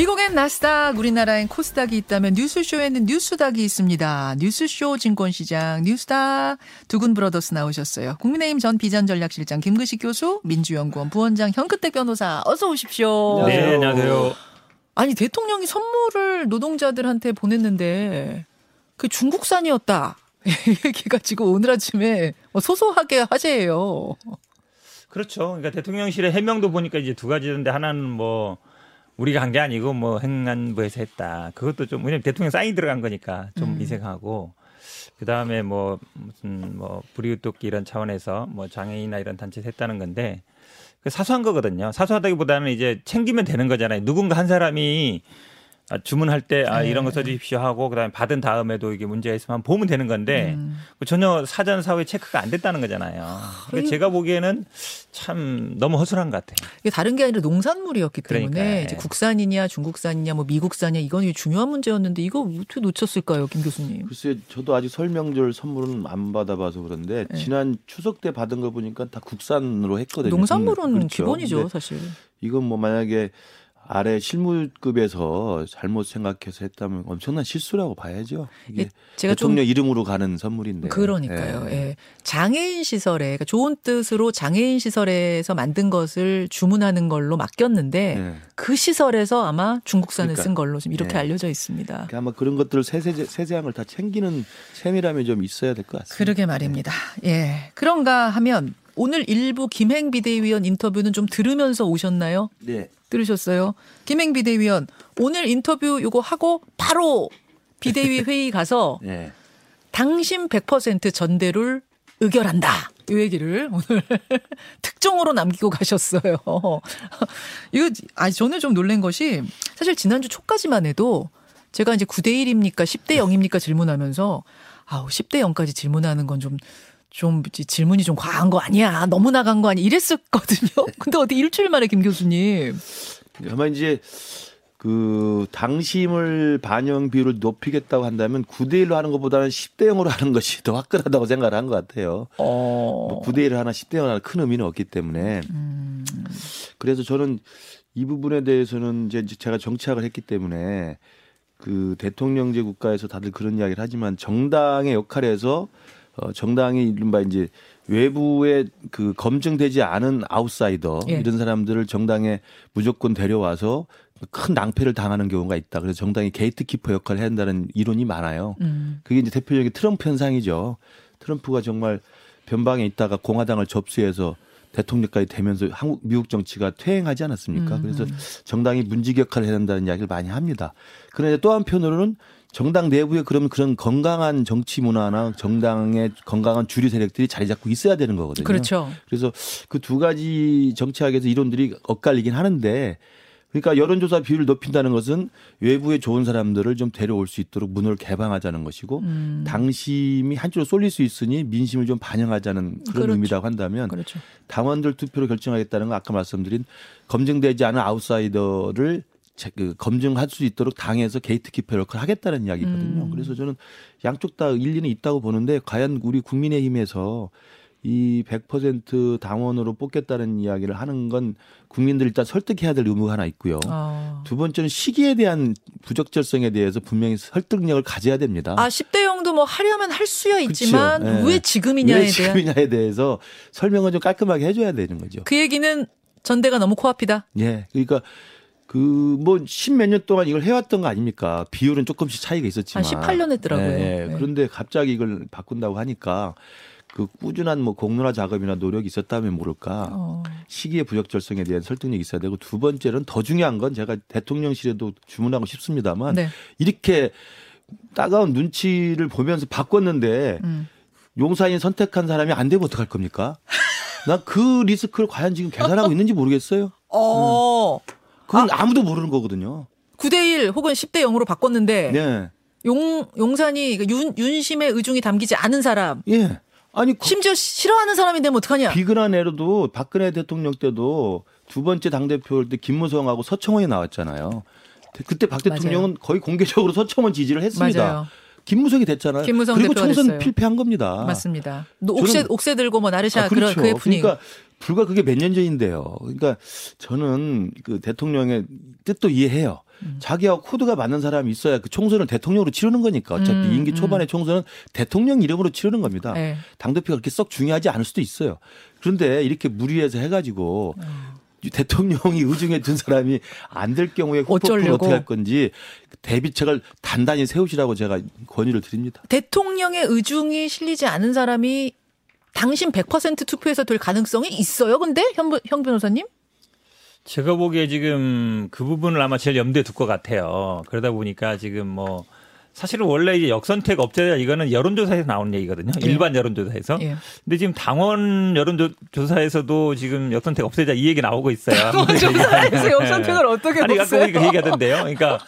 미국엔 나스닥, 우리나라엔 코스닥이 있다면 뉴스쇼에는 뉴스닥이 있습니다. 뉴스쇼 증권시장 뉴스닥 두군 브러더스 나오셨어요. 국민의힘 전 비전전략실장 김근식 교수, 민주연구원 부원장 현근택 변호사 어서 오십시오. 네, 안녕하세요. 아니 대통령이 선물을 노동자들한테 보냈는데 그 중국산이었다. 얘기 가지고 오늘 아침에 뭐 소소하게 화제예요. 그렇죠. 그러니까 대통령실의 해명도 보니까 이제 두 가지인데 하나는 뭐 우리가 한 게 아니고 뭐 행안부에서 했다. 그것도 좀 왜냐면 대통령 사인이 들어간 거니까 좀 음. 이색하고 그 다음에 뭐 무슨 뭐 불이웃돕기 이런 차원에서 뭐 장애인이나 이런 단체에서 했다는 건데 그 사소한 거거든요. 사소하다기보다는 이제 챙기면 되는 거잖아요. 누군가 한 사람이 아, 주문할 때 아, 이런 거 써주십시오 하고 그다음에 받은 다음에도 이게 문제가 있으면 보면 되는 건데 음. 전혀 사전 사후에 체크가 안 됐다는 거잖아요. 그러니까 제가 보기에는 참 너무 허술한 것 같아요. 이게 다른 게 아니라 농산물이었기 때문에 그러니까요. 이제 국산이냐 중국산이냐 뭐 미국산이냐 이건 중요한 문제였는데 이거 어떻게 놓쳤을까요, 김 교수님? 글쎄 저도 아직 설명절 선물은 안 받아봐서 그런데 네. 지난 추석 때 받은 거 보니까 다 국산으로 했거든요. 농산물은 그렇죠. 기본이죠, 사실. 이건 뭐 만약에 아래 실무급에서 잘못 생각해서 했다면 엄청난 실수라고 봐야죠. 이게 예, 제가 좀 대통령 이름으로 가는 선물인데. 그러니까요. 예. 예. 장애인 시설에 그러니까 좋은 뜻으로 장애인 시설에서 만든 것을 주문하는 걸로 맡겼는데 예. 그 시설에서 아마 중국산을 그러니까. 쓴 걸로 지금 이렇게 예. 알려져 있습니다. 그러니까 아마 그런 것들을 세세, 세세한 걸 다 챙기는 세밀함이 좀 있어야 될 것 같습니다. 그러게 말입니다. 예. 그런가 하면 오늘 일부 김행 비대위원 인터뷰는 좀 들으면서 오셨나요? 네. 들으셨어요? 김행 비대위원 오늘 인터뷰 요거 하고 바로 비대위 회의 가서 네. 당신 100% 전대를 의결한다. 이 얘기를 오늘 특종으로 남기고 가셨어요. 이거 아니 저는 좀 놀란 것이 사실 지난주 초까지만 해도 제가 이제 9대 1입니까 10대 0입니까 질문하면서 아우 10대 0까지 질문하는 건 좀 좀 질문이 좀 과한 거 아니야. 너무 나간 거 아니야. 이랬었거든요. 근데 어디 일주일 만에 김 교수님. 아마 이제 그 당심을 반영 비율을 높이겠다고 한다면 9대 1로 하는 것보다는 10대 0으로 하는 것이 더 화끈하다고 생각을 한 것 같아요. 어. 뭐 9대 1 하나 10대 0 하나 큰 의미는 없기 때문에 음. 그래서 저는 이 부분에 대해서는 이제 제가 정치학을 했기 때문에 그 대통령제 국가에서 다들 그런 이야기를 하지만 정당의 역할에서 어 정당이 이른바 이제 외부에 그 검증되지 않은 아웃사이더 예. 이런 사람들을 정당에 무조건 데려와서 큰 낭패를 당하는 경우가 있다. 그래서 정당이 gatekeeper 역할을 해야 한다는 이론이 많아요. 음. 그게 이제 대표적인 트럼프 현상이죠. 트럼프가 정말 변방에 있다가 공화당을 접수해서 대통령까지 되면서 한국 미국 정치가 퇴행하지 않았습니까? 음, 그래서 정당이 문지기 역할을 해야 한다는 이야기를 많이 합니다. 그런데 또 한편으로는 정당 내부에 그러면 그런 건강한 정치 문화나 정당의 건강한 주류 세력들이 자리 잡고 있어야 되는 거거든요. 그렇죠. 그래서 그 두 가지 정치학에서 이론들이 엇갈리긴 하는데 그러니까 여론조사 비율을 높인다는 것은 외부에 좋은 사람들을 좀 데려올 수 있도록 문을 개방하자는 것이고 음. 당심이 한쪽으로 쏠릴 수 있으니 민심을 좀 반영하자는 그런 그렇죠. 의미라고 한다면 그렇죠. 당원들 투표로 결정하겠다는 건 아까 말씀드린 검증되지 않은 아웃사이더를 제- 그 검증할 수 있도록 당에서 gatekeeper 역할을 하겠다는 이야기거든요. 음. 그래서 저는 양쪽 다 일리는 있다고 보는데 과연 우리 국민의힘에서 이 100% 당원으로 뽑겠다는 이야기를 하는 건 국민들 일단 설득해야 될 의무가 하나 있고요. 아. 두 번째는 시기에 대한 부적절성에 대해서 분명히 설득력을 가져야 됩니다. 아, 10대 형도 뭐 하려면 할 수야 있지만 그렇죠. 예. 왜 지금이냐에 왜 지금이냐에 대해서 설명을 좀 깔끔하게 해줘야 되는 거죠. 그 얘기는 전대가 너무 코앞이다. 예. 그러니까 그뭐 십몇 년 동안 이걸 해왔던 거 아닙니까? 비율은 조금씩 차이가 있었지만. 한 18년 했더라고요. 예. 네. 그런데 갑자기 이걸 바꾼다고 하니까 그 꾸준한 뭐 공론화 작업이나 노력이 있었다면 모를까. 어. 시기의 부적절성에 대한 설득력이 있어야 되고 두 번째는 더 중요한 건 제가 대통령실에도 주문하고 싶습니다만 네. 이렇게 따가운 눈치를 보면서 바꿨는데 음. 용사인 선택한 사람이 안 되면 어떡할 겁니까? 나그 리스크를 과연 지금 계산하고 있는지 모르겠어요. 어. 그건 아. 무도 모르는 거거든요. 9대 1 혹은 10대 0으로 바꿨는데 네. 용 용산이 그윤 윤심의 의중이 담기지 않은 사람 예. 아니 그 심지어 싫어하는 사람이 되면 어떡하냐? 비근한 애로도 박근혜 대통령 때도 두 번째 당 대표일 때 김무성하고 서청원이 나왔잖아요. 그때 박 대통령은 거의 공개적으로 서청원 지지를 했습니다. 맞아요. 김무성이 됐잖아요. 김무성 그리고 총선 됐어요. 필패한 겁니다. 맞습니다. 너 옥새 옥새 들고 뭐 나르샤 아, 그런 그의 분위기. 그러니까 불과 그게 몇 년 전인데요. 그러니까 저는 그 대통령의 뜻도 이해해요. 음. 자기하고 코드가 맞는 사람이 있어야 그 총선을 대통령으로 치르는 거니까 어차피 음, 임기 음. 초반의 총선은 대통령 이름으로 치르는 겁니다. 네. 당대표가 그렇게 썩 중요하지 않을 수도 있어요. 그런데 이렇게 무리해서 해가지고 대통령이 의중에 든 사람이 안 될 경우에 어쩌려고. 어떻게 할 건지 대비책을 단단히 세우시라고 제가 권유를 드립니다. 대통령의 의중이 실리지 않은 사람이 당신 100% 투표에서 될 가능성이 있어요. 근데 현, 현 변호사님? 제가 보기에 지금 그 부분을 아마 제일 염두에 둘 것 같아요. 그러다 보니까 지금 뭐 사실은 원래 이제 역선택 업체자 이거는 여론조사에서 나오는 얘기거든요. 예. 일반 여론조사에서. 예. 근데 지금 당원 여론조사에서도 지금 역선택 없애자 이 얘기 나오고 있어요. 조사에서 역선택을 어떻게 아니? 보니까 그 얘기하던데요. 그러니까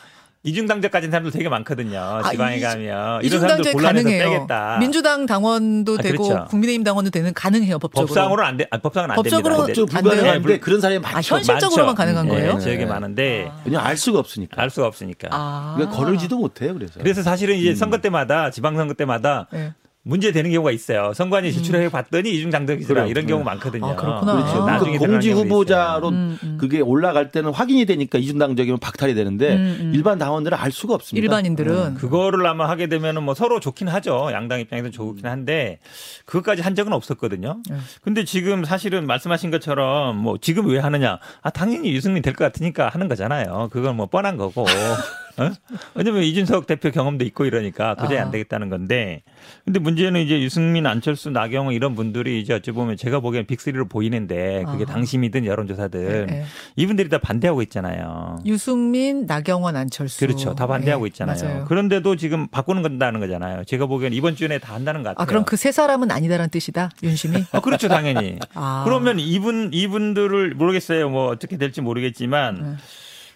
이중당적까지 는 사람들 되게 많거든요. 지방에 이- 가면. 이런 이중당제 사람들 곤란해서 가능해요. 빼겠다. 민주당 당원도 아, 되고 그렇죠. 국민의힘 당원도 되는 가능해요 법적으로. 법상으로는 안 돼. 아, 법상은 안 법적으로 됩니다. 법적 안 돼요? 불가능한데 그런 사람이 많죠. 아, 현실적으로만 많죠. 가능한 예, 거예요? 지역에 많은데 왜냐면 알 수가 없으니까. 알 수가 없으니까. 아. 그러니까 거르지도 못해요. 그래서. 그래서 사실은 음. 이제 선거 때마다 지방선거 때마다 예. 문제 되는 경우가 있어요. 선관위 제출해 봤더니 이중당적이더라 그래요. 이런 경우 네. 많거든요. 아, 그렇구나. 그렇죠. 아. 나중에 그 공직 후보자로 음, 음. 그게 올라갈 때는 확인이 되니까 이중 당적이면 박탈이 되는데 음, 음. 일반 당원들은 알 수가 없습니다. 일반인들은 있어요. 그거를 아마 하게 되면은 뭐 서로 좋긴 하죠. 양당 입장에서 좋긴 한데 그것까지 한 적은 없었거든요. 네. 근데 지금 사실은 말씀하신 것처럼 뭐 지금 왜 하느냐? 아 당연히 유승민 될 것 같으니까 하는 거잖아요. 그건 뭐 뻔한 거고. 어? 왜냐면 이준석 대표 경험도 있고 이러니까 도저히 아. 안 되겠다는 건데. 근데 문제는 이제 유승민, 안철수, 나경원 이런 분들이 이제 어찌 보면 제가 보기엔 빅리로 보이는데 그게 아하. 당심이든 여론조사든 예, 예. 이분들이 다 반대하고 있잖아요. 유승민, 나경원, 안철수. 그렇죠. 다 반대하고 예, 있잖아요. 맞아요. 그런데도 지금 바꾸는 건다는 거잖아요. 제가 보기엔 이번 주에 다 한다는 것 같아요. 아 그럼 그 세 사람은 아니다라는 뜻이다. 윤심이. 아, 그렇죠, 당연히. 아. 그러면 이분 이분들을 모르겠어요. 뭐 어떻게 될지 모르겠지만 네.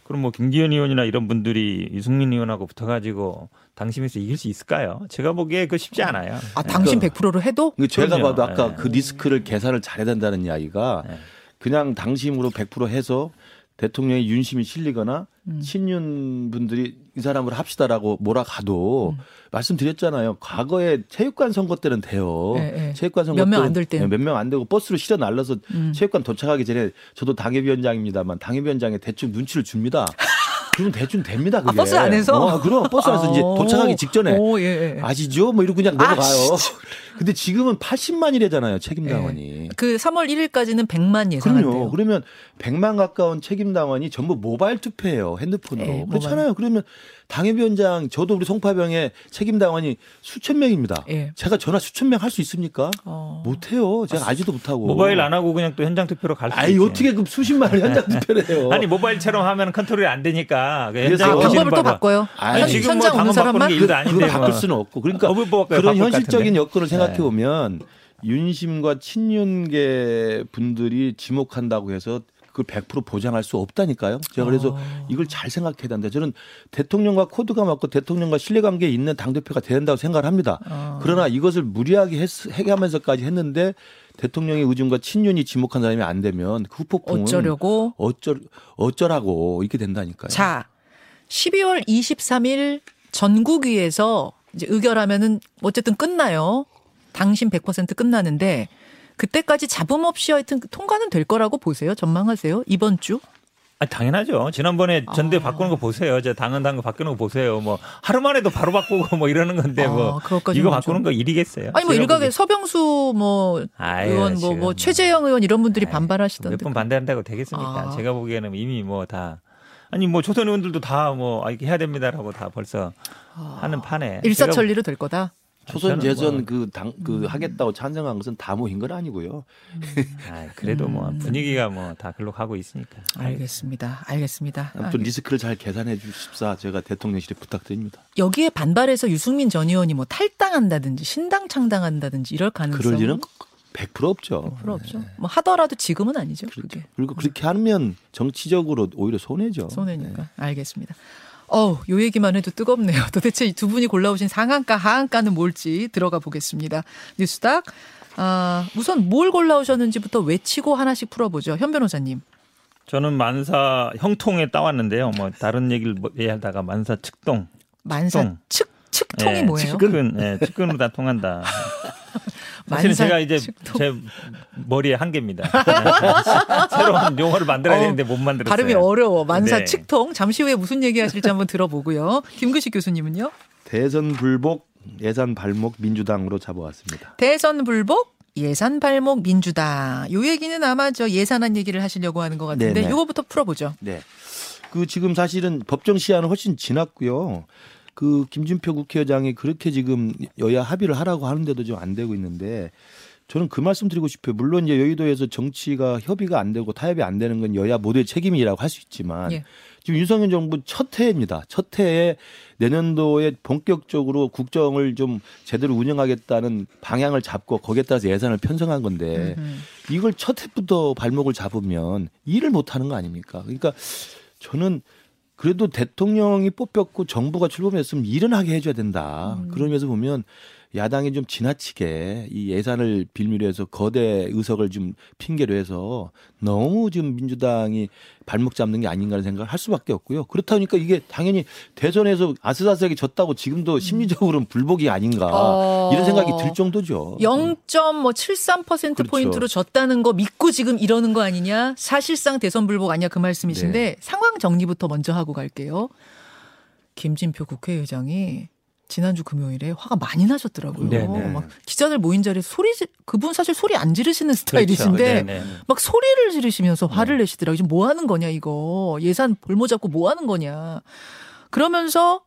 그럼 뭐 김기현 의원이나 이런 분들이 유승민 의원하고 붙어가지고 당심에서 이길 수 있을까요? 제가 보기에 그 쉽지 않아요. 아 당신 100%로 해도 그 제가 그럼요. 봐도 아까 네. 그 리스크를 계산을 잘해야 된다는 이야기가 네. 그냥 당심으로 100% 해서 대통령의 윤심이 실리거나 음. 친윤 분들이 이 사람으로 합시다라고 몰아가도 음. 말씀드렸잖아요. 과거에 체육관 선거 때는 돼요. 예, 예. 체육관 선거 몇명 때는 안될 때는. 몇명 안 되고 버스로 실어 날라서 음. 체육관 도착하기 전에 저도 당협위원장입니다만 당협위원장에 대충 눈치를 줍니다. 그러면 대충 됩니다. 그게. 아, 버스 안에서? 어, 그럼 버스 안에서 이제 아, 도착하기 직전에 오, 예, 예. 아시죠? 뭐 이러고 그냥 아, 넘어가요. 근데 지금은 80만이래잖아요, 책임당원이. 그 3월 1일까지는 100만 예상한대요. 그럼요. 그러면 100만 가까운 책임당원이 전부 모바일 투표해요. 핸드폰으로. 예, 그렇잖아요. 그러면 당협위원장, 저도 우리 송파병의 책임 당원이 수천 명입니다. 예. 제가 전화 수천 명 할 수 있습니까? 어. 못해요. 제가 알지도 못하고. 모바일 안 하고 그냥 또 현장 투표로 갈 수 아니, 있지. 어떻게 그 수십만 을 현장 투표를 해요. 아니 모바일처럼 하면 컨트롤이 안 되니까 그 현장 아, 아, 방법을 또. 바꿔요. 아니, 현- 지금 뭐 현장 오는 당원 바꾸는 사람만 게 일도 그, 아닌데 그걸 바꿀 뭐. 수는 없고. 그러니까 어, 뭐? 그런 현실적인. 여건을 생각해 네. 보면 윤심과 친윤계 분들이 지목한다고 해서 그걸 100% 보장할 수 없다니까요. 제가 그래서 어. 이걸 잘 생각해야 된다. 저는 대통령과 코드가 맞고 대통령과 신뢰관계에 있는 당대표가 돼야 된다고 생각을 합니다. 어. 그러나 이것을 무리하게 했, 해가면서까지 했는데 대통령의 의중과 친윤이 지목한 사람이 안 되면 그 후폭풍은 어쩌려고? 어쩔 어쩌라고 이렇게 된다니까요. 자, 12월 23일 전국위에서 이제 의결하면은 어쨌든 끝나요. 당신 100% 끝나는데 그때까지 잡음 없이 하여튼 통과는 될 거라고 보세요. 전망하세요. 이번 주. 아, 당연하죠. 지난번에 전대 아. 바꾸는 거 보세요. 저 당은 당거 바꾸는 거 보세요. 뭐 하루 만에도 바로 바꾸고 뭐 이러는 건데 뭐 아, 그것까지는 이거 좀- 바꾸는 거 일이겠어요? 아니 뭐 일각에. 서병수 뭐 아유, 의원 뭐 지금 뭐 뭐. 최재형 의원 이런 분들이 아이, 반발하시던데. 몇 번 반대한다고 되겠습니까? 아. 제가 보기에는 이미 뭐다 아니 뭐 조선 의원들도 다 뭐 이렇게 해야 됩니다라고 다 벌써 하는 판에 일사천리로 될 거다. 초선 저는 재선 뭐- 그당그 음. 하겠다고 찬성한 것은 다 모인 건 아니고요. 아, 그래도 뭐 음. 분위기가 뭐 다 글로 가고 있으니까. 알겠습니다. 알겠습니다. 아무튼 아, 리스크를 잘 계산해 주십사 제가 대통령실에 부탁드립니다. 여기에 반발해서 유승민 전 의원이 뭐 탈당한다든지 신당 창당한다든지 이럴 가능성 그럴 일은 100% 없죠. 100% 없죠. 뭐 하더라도 지금은 아니죠. 그게 그리고 그렇게 하면 정치적으로 오히려 손해죠. 손해니까. 알겠습니다. 어우, 요 얘기만 해도 뜨겁네요. 도대체 이 두 분이 골라오신 상한가, 하한가는 뭘지 들어가 보겠습니다. 뉴스닥. 아, 우선 뭘 골라오셨는지부터 외치고 하나씩 풀어보죠. 현 변호사님. 저는 만사 형통에 따왔는데요. 뭐 다른 얘기를 뭐 얘기하다가 만사 측동. 만사. 측, 측통이 예, 뭐예요? 측근, 예, 측근으로 다 통한다. 사실은 만사 제가 이제 측통. 제 머리에 한계입니다. 새로운 용어를 만들어야 어, 되는데 못 만들었어요. 발음이 어려워. 만사 네. 측통. 잠시 후에 무슨 얘기 하실지 한번 들어보고요. 김근식 교수님은요? 대선 불복 예산 발목 민주당으로 잡아왔습니다. 대선 불복 예산 발목 민주당. 요 얘기는 아마 저 예산안 얘기를 하시려고 하는 것 같은데 네네. 요거부터 풀어보죠. 네. 그 지금 사실은 법정 시한은 훨씬 지났고요. 그 김준표 국회의장이 그렇게 지금 여야 합의를 하라고 하는데도 좀안 되고 있는데 저는 그 말씀 드리고 싶어요. 물론 이제 여의도에서 정치가 협의가 안 되고 타협이 안 되는 건 여야 모두의 책임이라고 할 수 있지만 예. 지금 윤석열 정부 첫 해입니다. 첫 해에 내년도에 본격적으로 국정을 좀 제대로 운영하겠다는 방향을 잡고 거기에 따라서 예산을 편성한 건데 음. 이걸 첫 해부터 발목을 잡으면 일을 못 하는 거 아닙니까? 그러니까 저는 그래도 대통령이 뽑혔고 정부가 출범했으면 일은 하게 해줘야 된다. 음. 그런 면에서 보면 야당이 좀 지나치게 이 예산을 빌미로 해서 거대 의석을 좀 핑계로 해서 너무 지금 민주당이 발목 잡는 게 아닌가 하는 생각을 할 수밖에 없고요. 그렇다 보니까 이게 당연히 대선에서 아슬아슬하게 졌다고 지금도 심리적으로는 불복이 아닌가 음. 어. 이런 생각이 들 정도죠. 0.73% 그렇죠. 포인트로 졌다는 거 믿고 지금 이러는 거 아니냐? 사실상 대선 불복 아니야 그 말씀이신데 네. 상황 정리부터 먼저 하고 갈게요. 김진표 국회의장이 지난주 금요일에 화가 많이 나셨더라고요. 네네. 막 기자들 모인 자리에서 소리 지- 그분 사실 소리 안 지르시는 스타일이신데 그렇죠. 막 소리를 지르시면서 화를 내시더라고요. 지금 뭐 하는 거냐 이거 예산 볼모 잡고 뭐 하는 거냐. 그러면서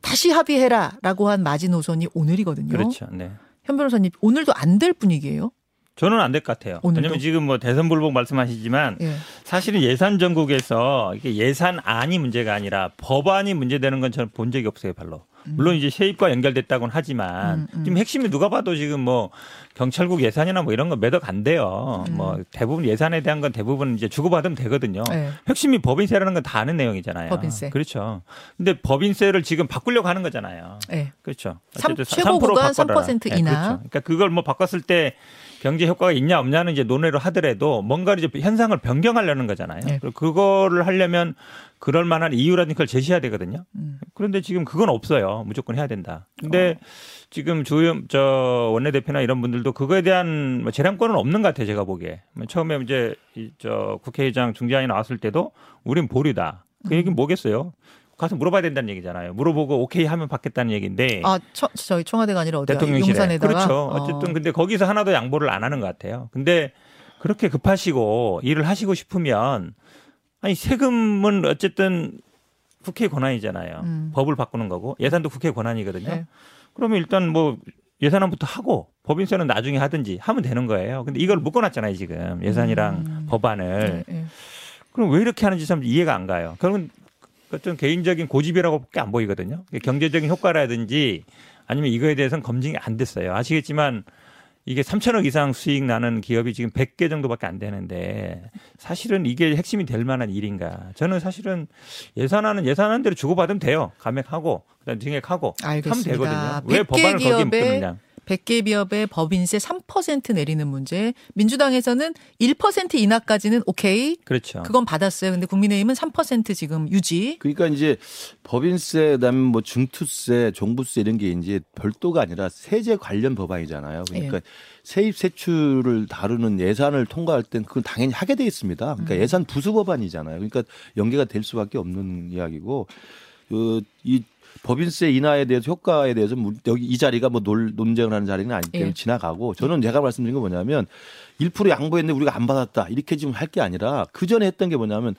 다시 합의해라라고 한 마지노선이 오늘이거든요. 그렇죠. 네. 현 변호사님 오늘도 안 될 분위기예요? 저는 안 될 것 같아요. 오늘도? 왜냐면 지금 뭐 대선 불복 말씀하시지만 예. 사실은 예산 전국에서 이게 예산안이 문제가 아니라 법안이 문제되는 건 저는 본 적이 없어요, 별로. 물론 이제 세입과 연결됐다고는 하지만 음, 음. 지금 핵심이 누가 봐도 지금 뭐 경찰국 예산이나 뭐 이런 거 매덕 안 돼요. 음. 뭐 대부분 예산에 대한 건 대부분 이제 주고받으면 되거든요. 네. 핵심이 법인세라는 건 다 아는 내용이잖아요. 법인세. 그렇죠. 근데 법인세를 지금 바꾸려고 하는 거잖아요. 예. 그렇죠. 삼- 어쨌든 최고 3% 구간 바꿔라. 3% 네, 인하. 그렇죠. 그러니까 그걸 뭐 바꿨을 때 경제 효과가 있냐 없냐는 이제 논의를 하더라도 뭔가 이제 현상을 변경하려는 거잖아요. 네. 그리고 그거를 하려면 그럴 만한 이유라든가 걸 제시해야 되거든요. 음. 그런데 지금 그건 없어요. 무조건 해야 된다. 근데 지금 주요 저 원내대표나 이런 분들도 그거에 대한 뭐 재량권은 없는 것 같아요. 제가 보기에. 뭐 처음에 이제 이 저 국회의장 중재안이 나왔을 때도 우린 보류다. 그 얘기는 뭐겠어요? 가서 물어봐야 된다는 얘기잖아요. 물어보고 오케이 하면 받겠다는 얘기인데. 아, 처, 저희 청와대가 아니라 어디야? 대통령실에. 용산에다가. 그렇죠. 어. 어쨌든 근데 거기서 하나도 양보를 안 하는 것 같아요. 근데 그렇게 급하시고 일을 하시고 싶으면 아니 세금은 어쨌든 국회 권한이잖아요. 음. 법을 바꾸는 거고 예산도 국회 권한이거든요. 네. 그러면 일단 뭐 예산안부터 하고 법인세는 나중에 하든지 하면 되는 거예요. 근데 이걸 묶어놨잖아요 지금 예산이랑 음. 법안을. 네, 네. 그럼 왜 이렇게 하는지 참 이해가 안 가요. 그러면 어떤 개인적인 고집이라고밖에 안 보이거든요. 경제적인 효과라든지 아니면 이거에 대해서는 검증이 안 됐어요. 아시겠지만 이게 3천억 이상 수익 나는 기업이 지금 100개 정도밖에 안 되는데 사실은 이게 핵심이 될 만한 일인가? 저는 사실은 예산안은 예산안대로 주고받으면 돼요. 감액하고 그다음 증액하고 하면. 되거든요. 왜 100개 법안을 거기에 묶느냐? 100개 기업의 법인세 3% 내리는 문제. 민주당에서는 1% 인하까지는 오케이. 그렇죠. 그건 받았어요. 근데 국민의힘은 3% 지금 유지. 그러니까 이제 법인세, 그다음에 뭐 중투세, 종부세 이런 게 이제 별도가 아니라 세제 관련 법안이잖아요. 그러니까 세입 세출을 다루는 예산을 통과할 땐 그건 당연히 하게 돼 있습니다. 그러니까 예산 부수 법안이잖아요. 그러니까 연계가 될 수밖에 없는 이야기고 그이 법인세 인하에 대해서 효과에 대해서 뭐 여기 이 자리가 뭐 논, 논쟁을 하는 자리는 아니기 때문에 예. 지나가고 저는 제가 말씀드린 건 뭐냐면 1% 양보했는데 우리가 안 받았다 이렇게 지금 할 게 아니라 그 전에 했던 게 뭐냐면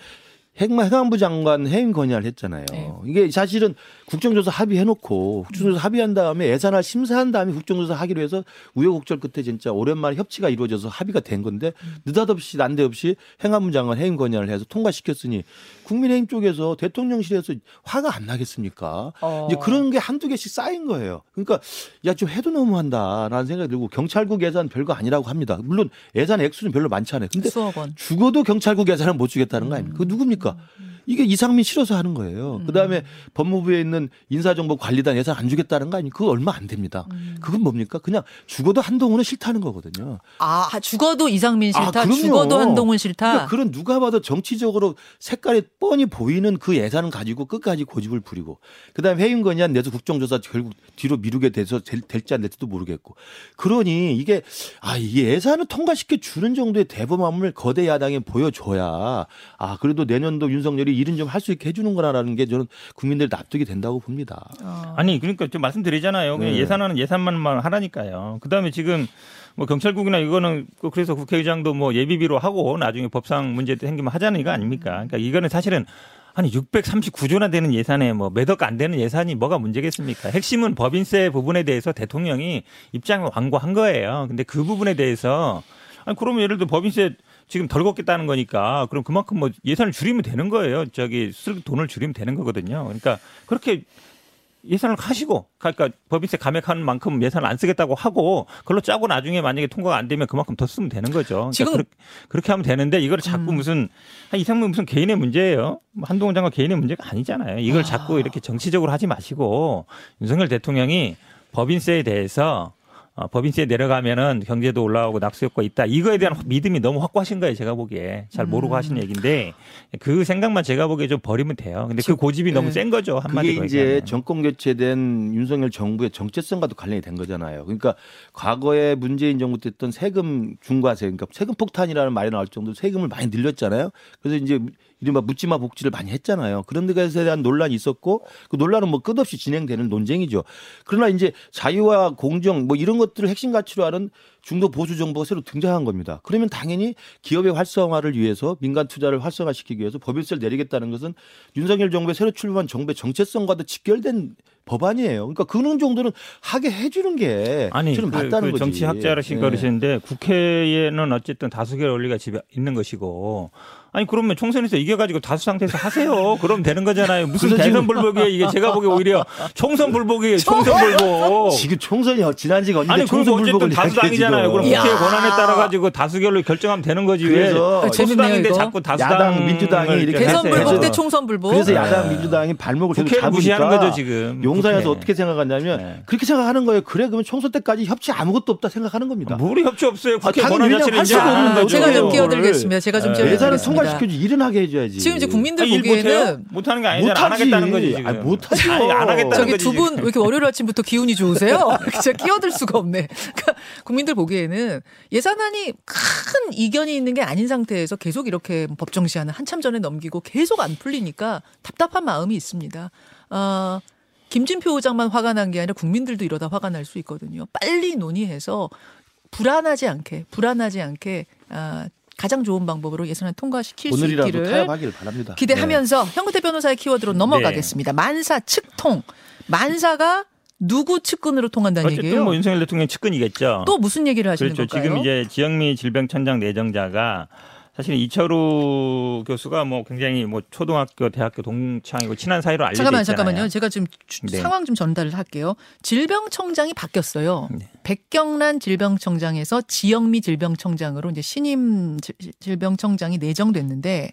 행마 행안부 장관 해임 건의를 했잖아요. 네. 이게 사실은 국정조사 합의해놓고 국정조사 합의한 다음에 예산을 심사한 다음에 국정조사 하기로 해서 우여곡절 끝에 진짜 오랜만에 협치가 이루어져서 합의가 된 건데 느닷없이 난데없이 행안부 장관 해임 건의를 해서 통과시켰으니 국민의힘 쪽에서 대통령실에서 화가 안 나겠습니까? 어. 이제 그런 게 한두 개씩 쌓인 거예요. 그러니까 야 좀 해도 너무한다라는 생각이 들고 경찰국 예산 별거 아니라고 합니다. 물론 예산 액수는 별로 많지 않아요. 근데 수억 원. 죽어도 경찰국 예산은 못 주겠다는 거 아닙니까? 그 누굽니까? 그. 이게 이상민 싫어서 하는 거예요. 음. 그다음에 법무부에 있는 인사정보관리단 예산 안 주겠다는 거 아니? 그거 얼마 안 됩니다. 음. 그건 뭡니까? 그냥 죽어도 한동훈은 싫다는 거거든요. 아 죽어도 이상민 아, 싫다. 그럼요. 죽어도 한동훈 싫다. 그러니까 그런 누가 봐도 정치적으로 색깔이 뻔히 보이는 그 예산을 가지고 끝까지 고집을 부리고 그다음에 해임건의안 내서 국정조사 결국 뒤로 미루게 돼서 될, 될지 안 될지도 모르겠고 그러니 이게 아 이게 예산을 통과시켜 주는 정도의 대범함을 거대 야당에 보여줘야 아 그래도 내년도 윤석열이 일은 좀 할 수 있게 해주는 거라는 게 저는 국민들 납득이 된다고 봅니다. 어. 아니 그러니까 좀 말씀드리잖아요. 그냥 네. 예산안은 예산만만 하라니까요. 그다음에 지금 뭐 경찰국이나 이거는 그 그래서 국회의장도 뭐 예비비로 하고 나중에 법상 문제 생기면 하자는 이거 아닙니까? 그러니까 이거는 사실은 아니 639조나 되는 예산에 뭐 몇억 안 되는 예산이 뭐가 문제겠습니까? 핵심은 법인세 부분에 대해서 대통령이 입장을 완고한 거예요. 근데 그 부분에 대해서 아니 그러면 예를 들어 법인세 지금 덜 걷겠다는 거니까 그럼 그만큼 뭐 예산을 줄이면 되는 거예요. 저기 쓸 돈을 줄이면 되는 거거든요. 그러니까 그렇게 예산을 하시고 그러니까 법인세 감액하는 만큼 예산을 안 쓰겠다고 하고 그걸로 짜고 나중에 만약에 통과가 안 되면 그만큼 더 쓰면 되는 거죠. 그러니까 지금- 그렇게, 그렇게 하면 되는데 이걸 자꾸 음. 무슨 한 이상민 무슨 개인의 문제예요. 뭐 한동훈 장관 개인의 문제가 아니잖아요. 이걸 아. 자꾸 이렇게 정치적으로 하지 마시고 윤석열 대통령이 법인세에 대해서 어, 법인세 내려가면은 경제도 올라오고 낙수 효과 있다. 이거에 대한 믿음이 너무 확고하신 거예요. 제가 보기에 잘 모르고 음. 하신 얘기인데 그 생각만 제가 보기에 좀 버리면 돼요. 근데 그 고집이 너무 네. 센 거죠. 그게 한마디로 이제 얘기하면. 정권 교체된 윤석열 정부의 정체성과도 관련이 된 거잖아요. 그러니까 과거에 문재인 정부 때 했던 세금 중과세, 그러니까 세금 폭탄이라는 말이 나올 정도로 세금을 많이 늘렸잖아요. 그래서 이제 이른바 묻지마 복지를 많이 했잖아요. 그런 데에 대한 논란이 있었고 그 논란은 뭐 끝없이 진행되는 논쟁이죠. 그러나 이제 자유와 공정 뭐 이런 것들을 핵심 가치로 하는 중도 보수 정부가 새로 등장한 겁니다. 그러면 당연히 기업의 활성화를 위해서 민간 투자를 활성화시키기 위해서 법인세를 내리겠다는 것은 윤석열 정부의 새로 출범한 정부의 정체성과도 직결된 법안이에요. 그러니까 그런 정도는 하게 해주는 게 아니 저는 그, 맞다는 그 거지. 정치 학자라시고 네. 그러시는데 국회에는 어쨌든 다수결 원리가 집에 있는 것이고 아니 그러면 총선에서 이겨가지고 다수 상태에서 하세요. 그럼 되는 거잖아요. 무슨 대선 불복이에요. 이게 제가 보기에 오히려 총선 불복이에요. 총선 불복. 지금 총선이 지난 지가 언제 아니 총선 어쨌든 불복을 다수 이야기해, 당이잖아요. 그럼 지금. 국회 권한에 따라 가지고 다수결로 결정하면 되는 거지. 그래서 왜 아, 재밌네요. 자꾸 다수당 야당, 민주당이 이렇게 대선 불복 대 총선 불복. 그래서 네. 야당 민주당이 발목을 계속 잡으니까 무시하는 거죠 지금. 용산에서 국회. 어떻게 생각하냐면 네. 그렇게 생각하는 거예요. 그래 그러면 총선 때까지 협치 아무것도 없다 생각하는 겁니다. 무리 협치 없어요. 국회 아, 권한 그냥 자체를 할 수가 안 없는 거죠. 제가 좀. 끼어들겠습니다. 제가 좀 네. 끼어들겠습니다. 예산을 통과시켜주 일어나게 해줘야지. 지금 이제 국민들 못해요? 보기에는 못하는 게 아니잖아. 안 못하지. 하겠다는 거지 지금. 아니, 안 하겠다는 저기 거지. 두 분. 왜 이렇게 월요일 아침부터 기운이 좋으세요? 진짜 끼어들 수가 없네. 그러니까 국민들 보기 에는 예산안이 큰 이견이 있는 게 아닌 상태에서 계속 이렇게 법정 시한을 한참 전에 넘기고 계속 안 풀리니까 답답한 마음이 있습니다. 어, 김진표 의장만 화가 난 게 아니라 국민들도 이러다 화가 날 수 있거든요. 빨리 논의해서 불안하지 않게 불안하지 않게 아, 가장 좋은 방법으로 예산을 통과시킬 수 있기를. 기대하면서 현근태 변호사의 키워드로 넘어가겠습니다. 만사 측통. 만사가 누구 측근으로 통한다는 어쨌든 얘기예요? 뭐 윤석열 대통령 측근이겠죠. 또 무슨 얘기를 하시는 그렇죠. 걸까요? 지금 이제 지영미 질병청장 내정자가 사실 이철우 교수가 뭐 굉장히 뭐 초등학교, 대학교 동창이고 친한 사이로 알려져 잠깐만 있잖아요. 잠깐만요. 제가 지금 주- 네. 상황 좀 전달을 할게요. 질병청장이 바뀌었어요. 네. 백경란 질병청장에서 지영미 질병청장으로 이제 신임 질- 질병청장이 내정됐는데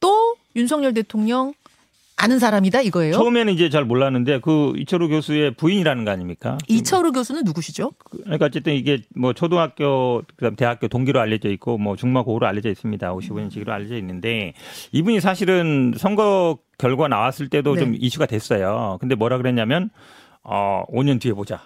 또 윤석열 대통령 아는 사람이다 이거예요. 처음에는 이제 잘 몰랐는데 그 이철우 교수의 부인이라는 거 아닙니까? 이철우 교수는 누구시죠? 그러니까 어쨌든 이게 뭐 초등학교 그다음 대학교 동기로 알려져 있고 뭐 중마 고로 알려져 있습니다. 55년직으로 알려져 있는데 이분이 사실은 선거 결과 나왔을 때도 네. 좀 이슈가 됐어요. 근데 뭐라 그랬냐면 어 5년 뒤에 보자.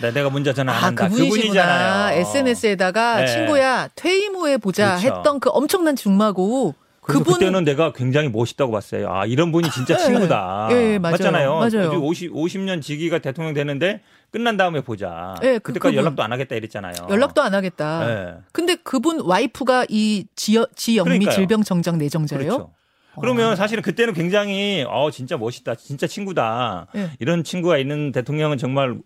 나 내가 문자 전화 안 아, 한다. 그분이시구나. 그분이잖아요. SNS에다가 네. 친구야 퇴임 후에 보자 그렇죠. 했던 그 엄청난 중마고 그래서 그분 그때는 내가 굉장히 멋있다고 봤어요. 아 이런 분이 진짜 네. 친구다. 예, 맞아요. 맞잖아요. 맞아요. 50, 50년 지기가 대통령 되는데 끝난 다음에 보자. 예, 그- 그때까지 그분. 연락도 안 하겠다 이랬잖아요. 연락도 안 하겠다. 예. 근데 그분 와이프가 이 지여, 지영미. 질병청장 내정자예요. 그렇죠. 그러면 사실은 그때는 굉장히 어 진짜 멋있다, 진짜 친구다. 예. 이런 친구가 있는 대통령은 정말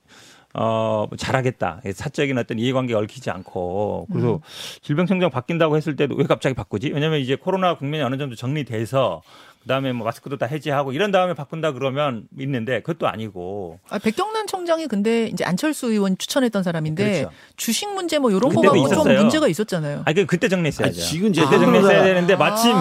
어 잘하겠다. 사적인 어떤 이해관계 얽히지 않고 그래서 음. 질병청장 바뀐다고 했을 때도 왜 갑자기 바꾸지? 왜냐하면 이제 코로나 국면이 어느 정도 정리돼서 그다음에 뭐 마스크도 다 해제하고 이런 다음에 바꾼다 그러면 있는데 그것도 아니고 아, 백경란 청장이 근데 이제 안철수 의원 추천했던 사람인데 그렇죠. 주식 문제 뭐 이런 거가 좀. 문제가 있었잖아요. 아 그 그때 정리했어야죠. 아, 지금 이제 그때 아. 정리했어야 되는데 마침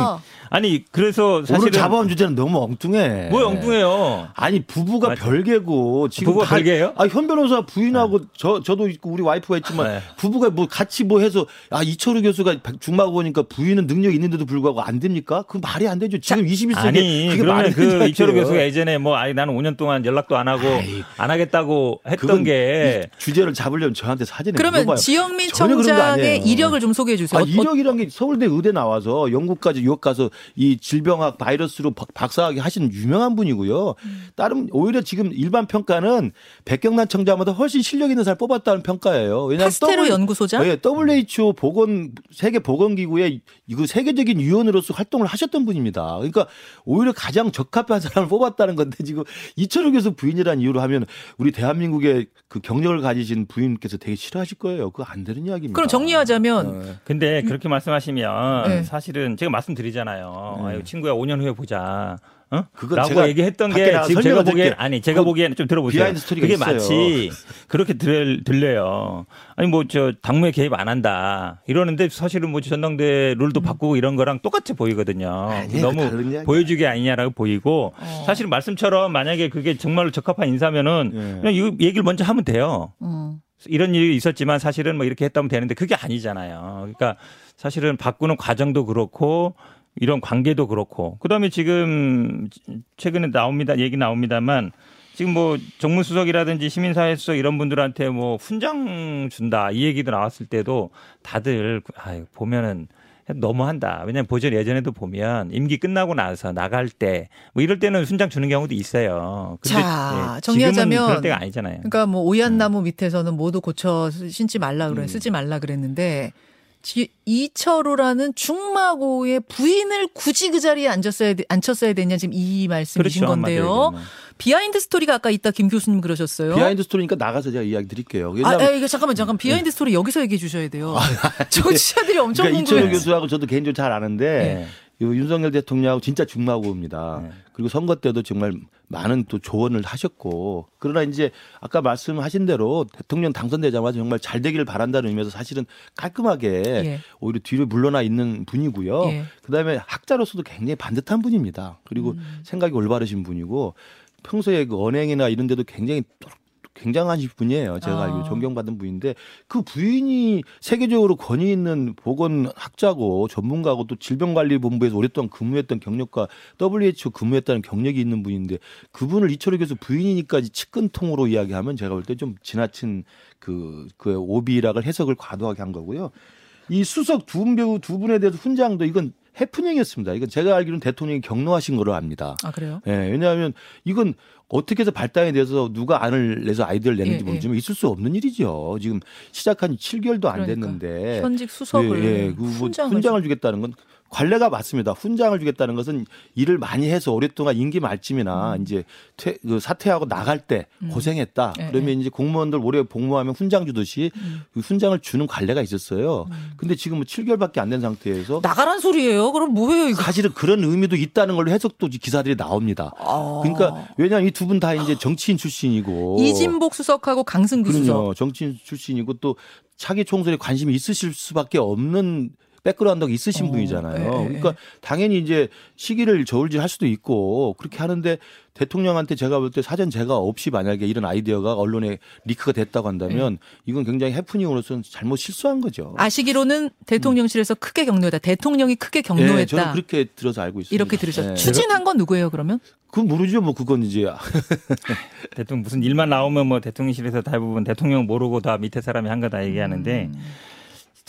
아. 아니 그래서 오늘 사실은 잡아온 주제는 너무 엉뚱해. 뭐 엉뚱해요. 아니 부부가 맞아. 별개고 지금 부부가 다- 별개예요? 아, 현 변호사 부인하고 저 저도 있고 우리 와이프가 있지만 네. 부부가 뭐 같이 뭐 해서 아 이철우 교수가 중마고 보니까 부인은 능력 이 있는데도 불구하고 안 됩니까? 그 말이 안 되죠. 지금 21세기 아니 그게 그러면 말이 그 이철우. 교수가 예전에 뭐 아니 나는 5년 동안 연락도 안 하고 아이, 안 하겠다고 했던 게이 주제를 잡으려면 저한테 사진을 그러면 물어봐요. 지영민 청장의. 이력을 좀 소개해 주세요. 아, 어, 이력이란 게 서울대 의대 나와서 영국까지 유학 가서 이 질병학 바이러스로 박- 박사학위 하신 유명한 분이고요. 다른 오히려 지금 일반 평가는 백경란 청장보다 훨씬 실력 있는 사람 뽑았다는 평가예요. 왜냐하면 파스테로 W- 연구소장? 네, WHO 보건 세계 보건기구의 이거 세계적인 위원으로서 활동을 하셨던 분입니다. 그러니까 오히려 가장 적합한 사람을 뽑았다는 건데 지금 이철우 교수 부인이라는 이유로 하면 우리 대한민국의 그 경력을 가지신 부인께서 되게 싫어하실 거예요. 그거 안 되는 이야기입니다. 그럼 정리하자면 네. 근데 그렇게 말씀하시면 네. 사실은 제가 말씀드리잖아요. 네. 아유, 친구야 5년 후에 보자. 어? 라고 제가 얘기했던 게 지금 제가 보기엔. 아니 제가 보기에는 좀 들어보세요. 비하인드 스토리가 그게 있어요. 마치 그렇게 들, 들려요. 아니 뭐 저 당무에 개입 안 한다 이러는데 사실은 뭐 전당대 룰도 바꾸고 이런 거랑 똑같이 보이거든요. 너무 그 다른 이야기야. 보여주기 아니냐라고 보이고 어. 사실 말씀처럼 만약에 그게 정말로 적합한 인사면은 예. 그냥 이 얘기를 먼저 하면 돼요. 음. 이런 일이 있었지만 사실은 뭐 이렇게 했다면 되는데 그게 아니잖아요. 그러니까 사실은 바꾸는 과정도 그렇고 이런 관계도 그렇고 그다음에 지금 최근에 나옵니다 얘기 나옵니다만 지금 뭐 정무수석이라든지 시민사회 수석 이런 분들한테 뭐 훈장 준다 이 얘기도 나왔을 때도 다들 아유 보면은 너무한다. 왜냐하면 보전 예전에도 보면 임기 끝나고 나서 나갈 때 뭐 이럴 때는 훈장 주는 경우도 있어요. 근데 자, 예, 정리하자면 그럴 때가 아니잖아요. 그러니까 뭐 오얏나무 밑에서는 모두 고쳐 신지 말라 그래 음. 쓰지 말라 그랬는데 지, 이철우라는 죽마고우의 부인을 굳이 그 자리에 앉았어야 돼- 앉혔어야 되냐 지금 이 말씀이신 그렇죠, 건데요. 비하인드 스토리가 아까 있다 김 교수님 그러셨어요. 비하인드 스토리니까 나가서 제가 이야기 드릴게요. 아, 아, 이거 잠깐만 잠깐 비하인드 스토리 여기서 얘기해 주셔야 돼요. 청취자들이 엄청 그러니까 궁금해. 교수하고 저도 개인적으로 잘 아는데 네. 이 윤석열 대통령하고 진짜 죽마고우입니다. 네. 그리고 선거 때도 정말 많은 또 조언을 하셨고 그러나 이제 아까 말씀하신 대로 대통령 당선되자마자 정말 잘 되기를 바란다는 의미에서 사실은 깔끔하게 예. 오히려 뒤로 물러나 있는 분이고요. 예. 그다음에 학자로서도 굉장히 반듯한 분입니다. 그리고 음. 생각이 올바르신 분이고 평소에 그 언행이나 이런 데도 굉장히 또- 굉장한 분이에요. 제가 아. 알기로 존경받은 분인데 그 부인이 세계적으로 권위 있는 보건학자고 전문가고 또 질병관리본부에서 오랫동안 근무했던 경력과 WHO 근무했다는 경력이 있는 분인데 그분을 이철우 교수 부인이니까 측근통으로 이야기하면 제가 볼 때 좀 지나친 그, 그 오비락을 해석을 과도하게 한 거고요. 이 수석 두 분, 두 분에 대해서 훈장도 이건 해프닝이었습니다. 이건 제가 알기로는 대통령이 경로하신 거로 압니다. 아 그래요? 예, 왜냐하면 이건 어떻게 해서 발당에 대해서 누가 안을 내서 아이디어를 내는지 예, 모르지만 있을 수 없는 일이죠. 지금 시작한 지 7개월도 안 그러니까. 됐는데 현직 수석을 예, 예. 그뭐 훈장을 훈장을 주겠다는 건 관례가 맞습니다. 훈장을 주겠다는 것은 일을 많이 해서 오랫동안 임기 말쯤이나 음. 이제 퇴, 그 사퇴하고 나갈 때 고생했다. 예, 그러면 이제 공무원들 오래 복무하면 훈장 주듯이 음. 그 훈장을 주는 관례가 있었어요. 근데 지금 뭐 7개월밖에 안 된 상태에서 나가란 소리예요. 그럼 뭐예요 이거? 사실은 그런 의미도 있다는 걸로 해석도 기사들이 나옵니다. 아. 그러니까 왜냐하면 이 두 분 다 이제 정치인 출신이고 이진복 수석하고 강승규 수석. 정치인 출신이고 또 차기 총선에 관심이 있으실 수밖에 없는 백그라운드가 있으신 어, 분이잖아요. 예, 예, 그러니까 당연히 이제 시기를 저울질 할 수도 있고 그렇게 하는데 대통령한테 제가 볼 때 사전 제가 없이 만약에 이런 아이디어가 언론에 리크가 됐다고 한다면 이건 굉장히 해프닝으로서는 잘못 실수한 거죠. 아시기로는 대통령실에서 크게 격노했다. 대통령이 크게 격노했다. 예, 저는 그렇게 들어서 알고 있습니다. 이렇게 들으셨죠. 예. 추진한 건 누구예요, 그러면? 그건 모르죠. 뭐 그건 이제 대통령 무슨 일만 나오면 뭐 대통령실에서 대부분 대통령 모르고 다 밑에 사람이 한 거다 얘기하는데 음.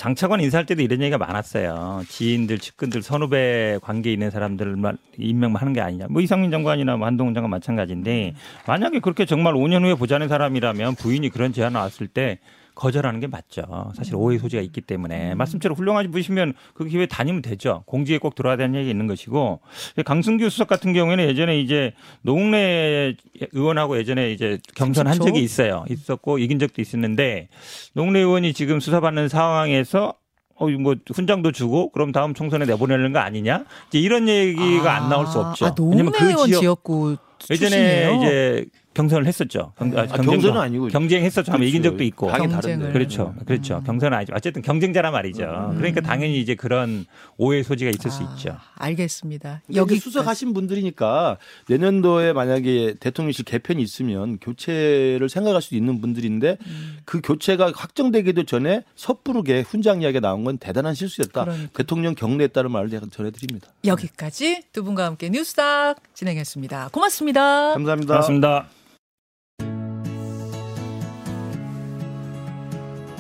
장차관 인사할 때도 이런 얘기가 많았어요. 지인들, 측근들, 선후배 관계 있는 사람들만 임명만 하는 게 아니냐. 뭐 이상민 장관이나 뭐 한동훈 장관 마찬가지인데 만약에 그렇게 정말 5년 후에 보자는 사람이라면 부인이 그런 제안 나왔을 때 거절하는 게 맞죠. 사실 오해 소지가 있기 때문에 말씀처럼 훌륭하지 보시면 그 기회에 다니면 되죠. 공직에 꼭 들어야 되는 얘기 있는 것이고 강승규 수석 같은 경우에는 예전에 이제 노웅래 의원하고 예전에 이제 경선한 30초? 적이 있어요. 있었고 이긴 적도 있었는데 노웅래 의원이 지금 수사받는 상황에서 어, 뭐 훈장도 주고 그럼 다음 총선에 내보내는 거 아니냐? 이제 이런 얘기가 안 나올 수 없죠. 아, 왜냐면 노무현 그 의원 지역 지역구 예전에 출신이에요? 이제 경선을 했었죠. 경, 아, 경선은 아니고 경쟁했었죠. 한번 이긴 그렇죠. 적도 있고. 당이. 다른데. 그렇죠. 그렇죠. 음. 경선은 아니죠. 어쨌든 경쟁자라 말이죠. 음. 그러니까 당연히 이제 그런 오해 소지가 있을 수 아, 있죠. 알겠습니다. 여기 수석하신 분들이니까 내년도에 만약에 대통령실 개편이 있으면 교체를 생각할 수도 있는 분들인데 음. 그 교체가 확정되기도 전에 섣부르게 훈장 이야기가 나온 건 대단한 실수였다. 그러니까. 대통령 경례했다는 말을 제가 전해드립니다. 여기까지 두 분과 함께 뉴스닥 진행했습니다. 고맙습니다. 감사합니다. 고맙습니다.